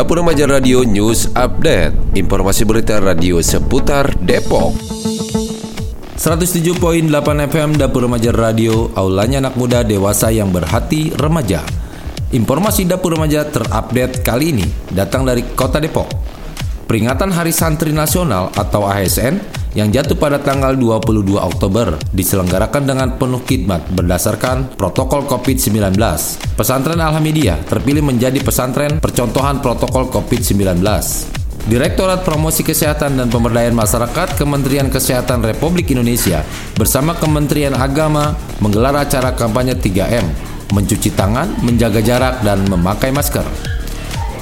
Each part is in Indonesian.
Dapur Remaja Radio News Update. Informasi berita radio seputar Depok. 107.8 FM Dapur Remaja Radio Aulanya anak muda dewasa yang berhati remaja. Informasi Dapur Remaja terupdate kali ini datang dari Kota Depok. Peringatan Hari Santri Nasional atau ASN yang jatuh pada tanggal 22 Oktober diselenggarakan dengan penuh khidmat berdasarkan protokol COVID-19. Pesantren Alhamidiyah terpilih menjadi pesantren percontohan protokol COVID-19. Direktorat Promosi Kesehatan dan Pemberdayaan Masyarakat Kementerian Kesehatan Republik Indonesia bersama Kementerian Agama menggelar acara kampanye 3M, mencuci tangan, menjaga jarak, dan memakai masker.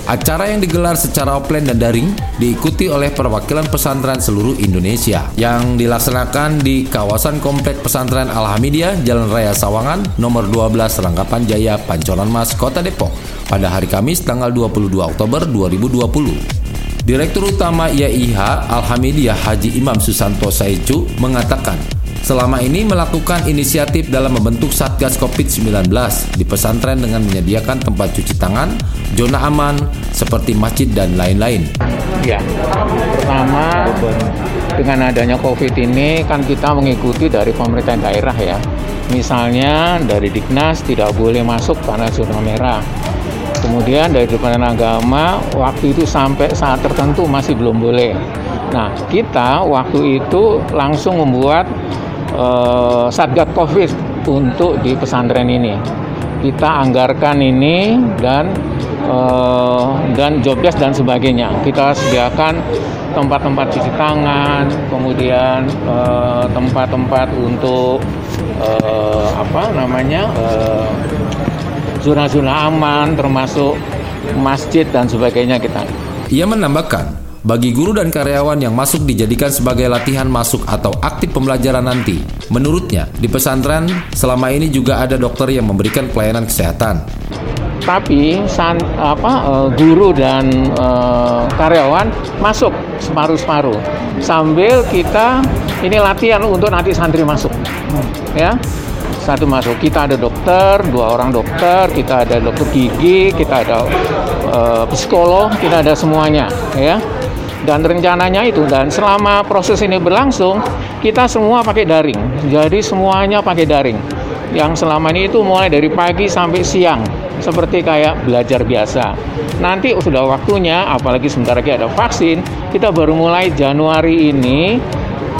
Acara yang digelar secara offline dan daring diikuti oleh perwakilan pesantren seluruh Indonesia yang dilaksanakan di kawasan Komplek Pesantren Alhamidiyah Jalan Raya Sawangan nomor 12 Rangkapan Jaya Pancoran Mas Kota Depok pada hari Kamis tanggal 22 Oktober 2020. Direktur Utama IAIH Alhamidiyah Haji Imam Susanto Saicu mengatakan selama ini melakukan inisiatif dalam membentuk Satgas COVID-19 di pesantren dengan menyediakan tempat cuci tangan, zona aman, seperti masjid dan lain-lain. Ya, pertama dengan adanya COVID ini kan kita mengikuti dari pemerintah daerah ya. Misalnya dari Dignas tidak boleh masuk karena zona merah. Kemudian dari Departemen Agama waktu itu sampai saat tertentu masih belum boleh. Nah, kita waktu itu langsung membuat uh, Satgas Covid untuk di pesantren ini. Kita anggarkan ini dan uh, dan jobdesk dan sebagainya. Kita sediakan tempat-tempat cuci tangan, kemudian eh, tempat-tempat uh, untuk uh, apa namanya zona-zona uh, aman, termasuk masjid dan sebagainya kita. Ia menambahkan, bagi guru dan karyawan yang masuk dijadikan sebagai latihan masuk atau aktif pembelajaran nanti. Menurutnya, di pesantren selama ini juga ada dokter yang memberikan pelayanan kesehatan. Tapi san, apa, uh, guru dan uh, karyawan masuk separuh-separuh sambil kita ini latihan untuk nanti santri masuk, ya satu masuk. Kita ada dokter, dua orang dokter, kita ada dokter gigi, kita ada uh, psikolog, kita ada semuanya, ya dan rencananya itu dan selama proses ini berlangsung kita semua pakai daring. Jadi semuanya pakai daring. Yang selama ini itu mulai dari pagi sampai siang. Seperti kayak belajar biasa. Nanti sudah waktunya apalagi sebentar lagi ada vaksin kita baru mulai Januari ini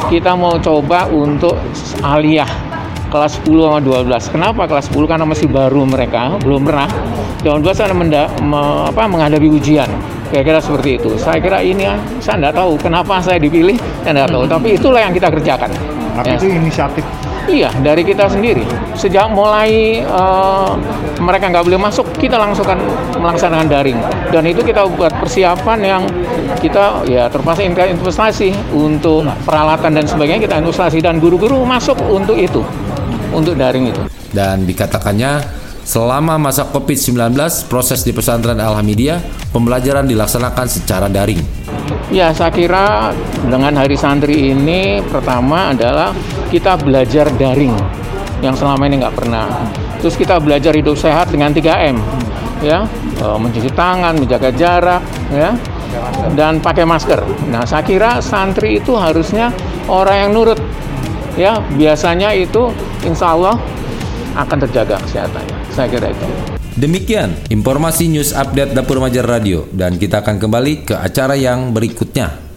kita mau coba untuk aliyah kelas 10 sama 12. Kenapa kelas 10? Karena masih baru mereka, belum pernah. Jangan 12 ada menda, me, apa, menghadapi ujian. Kira-kira seperti itu. Saya kira ini, saya tidak tahu kenapa saya dipilih, saya tidak tahu. Hmm. Tapi itulah yang kita kerjakan. Tapi ya. itu inisiatif Iya, dari kita sendiri. Sejak mulai uh, mereka nggak boleh masuk, kita langsung kan melaksanakan daring. Dan itu kita buat persiapan yang kita ya terpaksa investasi untuk peralatan dan sebagainya kita investasi dan guru-guru masuk untuk itu, untuk daring itu. Dan dikatakannya selama masa COVID-19 proses di pesantren Alhamidiyah pembelajaran dilaksanakan secara daring. Ya, saya kira dengan Hari Santri ini pertama adalah kita belajar daring yang selama ini nggak pernah. Terus kita belajar hidup sehat dengan 3M, ya, e, mencuci tangan, menjaga jarak, ya, dan pakai masker. Nah, saya kira santri itu harusnya orang yang nurut, ya. Biasanya itu, insya Allah akan terjaga kesehatannya. Saya kira itu. Demikian informasi news update Dapur Majar Radio dan kita akan kembali ke acara yang berikutnya.